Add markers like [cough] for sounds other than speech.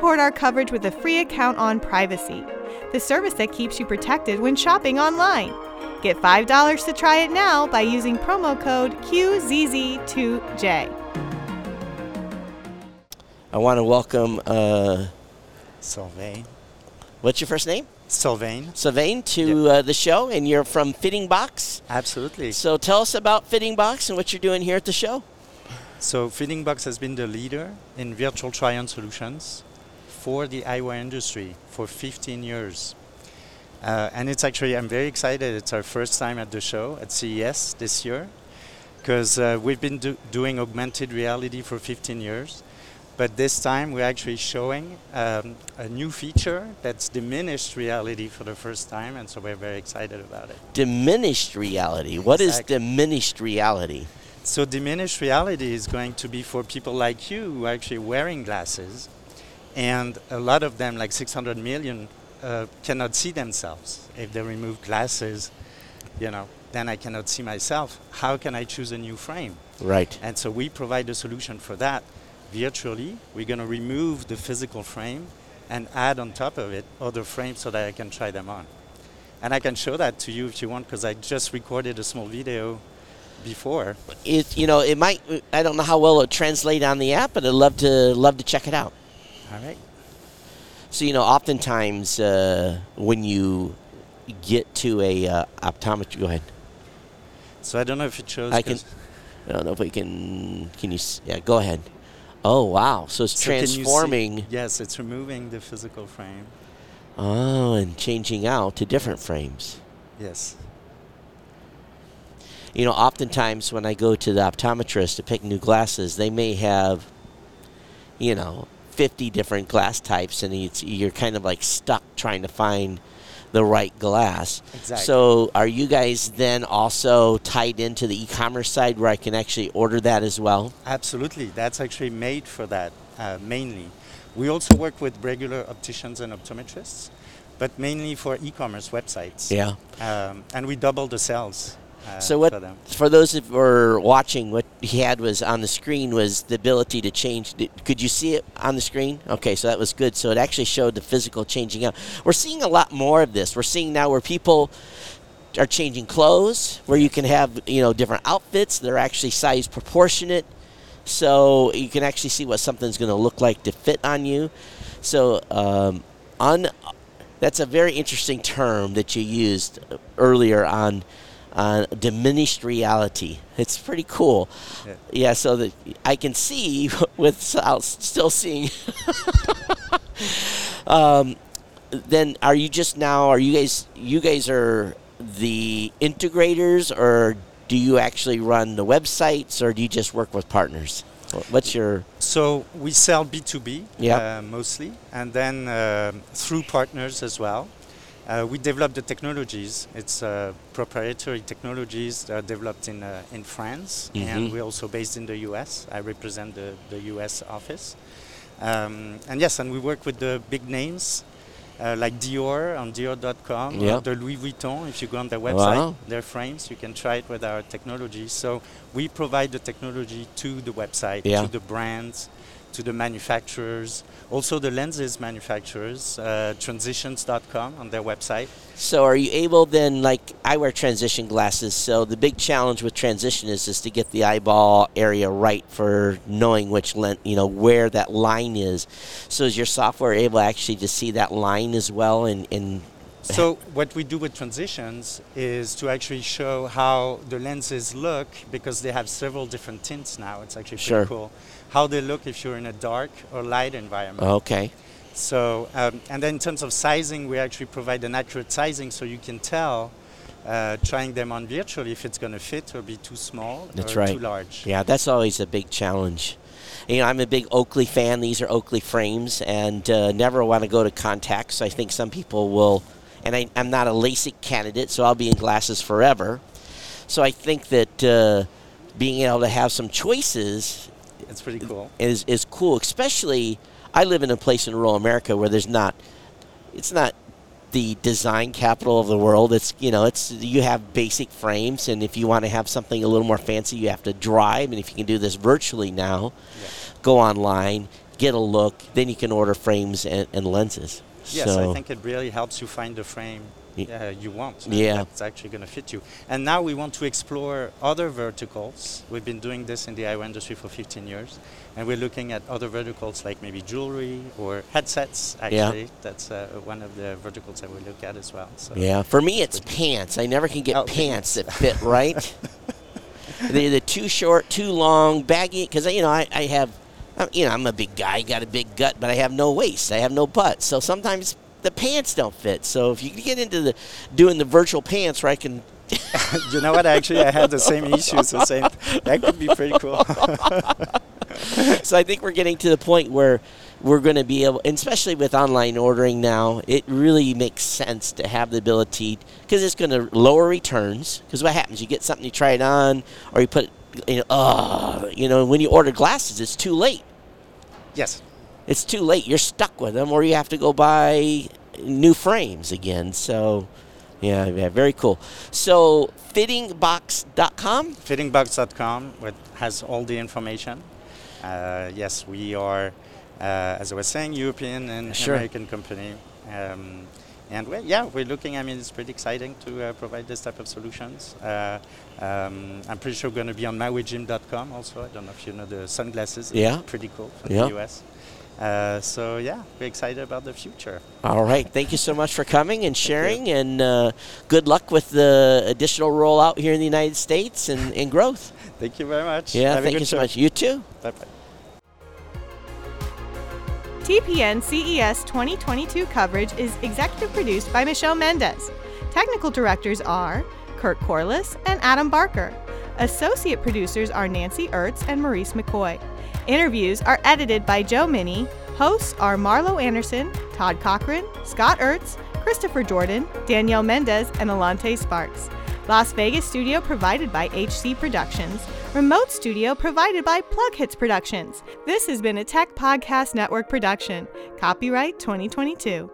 support our coverage with a free account on Privacy, the service that keeps you protected when shopping online. Get $5 to try it now by using promo code QZZ2J. I want to welcome, uh, Sylvain. what's your first name? Sylvain. Sylvain to uh, the show, and you're from Fitting Box. Absolutely. So tell us about Fitting Box and what you're doing here at the show. So Fitting Box has been the leader in virtual try-on solutions for the eyewear industry for 15 years. Uh, and it's actually, I'm very excited. It's our first time at the show at CES this year because uh, we've been do- doing augmented reality for 15 years. But this time we're actually showing um, a new feature that's diminished reality for the first time. And so we're very excited about it. Diminished reality. What is Exactly. diminished reality? So diminished reality is going to be for people like you who are actually wearing glasses, and a lot of them, like 600 million, uh, cannot see themselves. If they remove glasses, you know, then I cannot see myself. How can I choose a new frame? Right. And so we provide a solution for that. Virtually, we're going to remove the physical frame and add on top of it other frames so that I can try them on. And I can show that to you if you want, because I just recorded a small video before. It, you know, it might. I don't know how well it translate on the app, but I'd love to love to check it out. All right. So you know, oftentimes uh, when you get to a uh, optometry, go ahead. So I don't know if it shows. I can. I don't know if we can. Can you? Yeah, go ahead. Oh wow! So it's so transforming. yes, it's removing the physical frame. Oh, and changing out to different frames. Yes. You know, oftentimes when I go to the optometrist to pick new glasses, they may have, you know, 50 different glass types, and it's, you're kind of like stuck trying to find the right glass. Exactly. So, are you guys then also tied into the e-commerce side where I can actually order that as well? Absolutely. That's actually made for that uh, mainly. We also work with regular opticians and optometrists, but mainly for e-commerce websites. Yeah. Um, and we double the sales. Uh, So what For those who were watching, what he had was on the screen was the ability to change. Could you see it on the screen? Okay, so that was good. So it actually showed the physical changing out. We're seeing a lot more of this. We're seeing now where people are changing clothes, where you can have you know different outfits. They're actually size proportionate, so you can actually see what something's going to look like to fit on you. So um, on that's a very interesting term that you used earlier on on diminished reality. It's pretty cool. Yeah. Yeah, so that I can see [laughs] without still seeing. [laughs] um, then are you just now? Are you guys? You guys are the integrators, or do you actually run the websites, or do you just work with partners? What's your So we sell B2B Yeah. uh, mostly, and then um through partners as well. Uh, we develop the technologies. It's uh, proprietary technologies that are developed in, uh, in France, Mhm. and we're also based in the US. I represent the, the US office. Um, and yes, and we work with the big names uh, like Dior on Dior.com, the Louis Vuitton. If you go on their website, Wow. their frames, you can try it with our technology. So we provide the technology to the website, Yeah. to the brands, to the manufacturers, also the lenses manufacturers, uh, transitions.com on their website. So are you able then like I wear transition glasses, so the big challenge with transition is is to get the eyeball area right for knowing which lens, you know, where that line is. So is your software able actually to see that line as well and, and So what we do with transitions is to actually show how the lenses look because they have several different tints now. It's actually pretty Sure. cool. How they look if you're in a dark or light environment. okay. So, um, and then in terms of sizing, we actually provide an accurate sizing so you can tell, uh, trying them on virtually, if it's going to fit or be too small That's or right. too large. Yeah, that's always a big challenge. You know, I'm a big Oakley fan. These are Oakley frames, and uh, never want to go to contacts. I think some people will, and I, I'm not a LASIK candidate, so I'll be in glasses forever. So I think that uh, being able to have some choices It's pretty cool. is is cool. Especially, I live in a place in rural America where there's not, it's not the design capital of the world. It's you know, it's you have basic frames, and if you want to have something a little more fancy, you have to drive. And if you can do this virtually now, Yeah. go online, get a look. Then you can order frames and, and lenses. Yes, so, I think it really helps you find the frame Y- uh, you want. Yeah. That's actually going to fit you. And now we want to explore other verticals. We've been doing this in the eyewear industry for 15 years. And we're looking at other verticals like maybe jewelry or headsets, Yeah. actually. That's uh, one of the verticals that we look at as well. So Yeah, for me it's pants. I never can get Oh, pants that fit [laughs] right. they're, they're too short, too long, baggy. Because you know I, I have, I'm- you know I'm a big guy, got a big gut, but I have no waist, I have no butt. So sometimes the pants don't fit. So if you get into the doing the virtual pants where I can, [laughs] you know what? Actually, I had the same issues. The same. That could be pretty cool. [laughs] so I think we're getting to the point where we're going to be able, and especially with online ordering now, it really makes sense to have the ability because it's going to lower returns. Because what happens? You get something, you try it on, or you put, you know, oh, you know, when you order glasses, it's too late. Yes. It's too late. You're stuck with them, or you have to go buy new frames again. So, yeah, yeah, very cool. So, fittingbox.com. Fittingbox.com with, has all the information. Uh, yes, we are, uh, as I was saying, European and Sure. American company. Um, and we yeah, we're looking, I mean, it's pretty exciting to uh, provide this type of solutions. Uh, um, I'm pretty sure we're going to be on mauijim.com also. I don't know if you know the sunglasses. Yeah. Pretty cool from Yeah. the US. Uh, so yeah, we're excited about the future. All right. Thank you so much for coming and sharing, and uh, good luck with the additional rollout here in the United States and, and growth. [laughs] Thank you very much. Yeah, Have thank you so much. You too. Bye bye. TPN CES 2022 coverage is executive produced by Michelle Mendez. Technical directors are Kurt Corliss and Adam Barker. Associate producers are Nancy Ertz and Maurice McCoy. Interviews are edited by Joe Minnie. Hosts are Marlo Anderson, Todd Cochran, Scott Ertz, Christopher Jordan, Danielle Mendez, and Alante Sparks. Las Vegas studio provided by HC Productions. Remote studio provided by PLUGHITZ Productions. This has been a Tech Podcast Network production. Copyright 2022.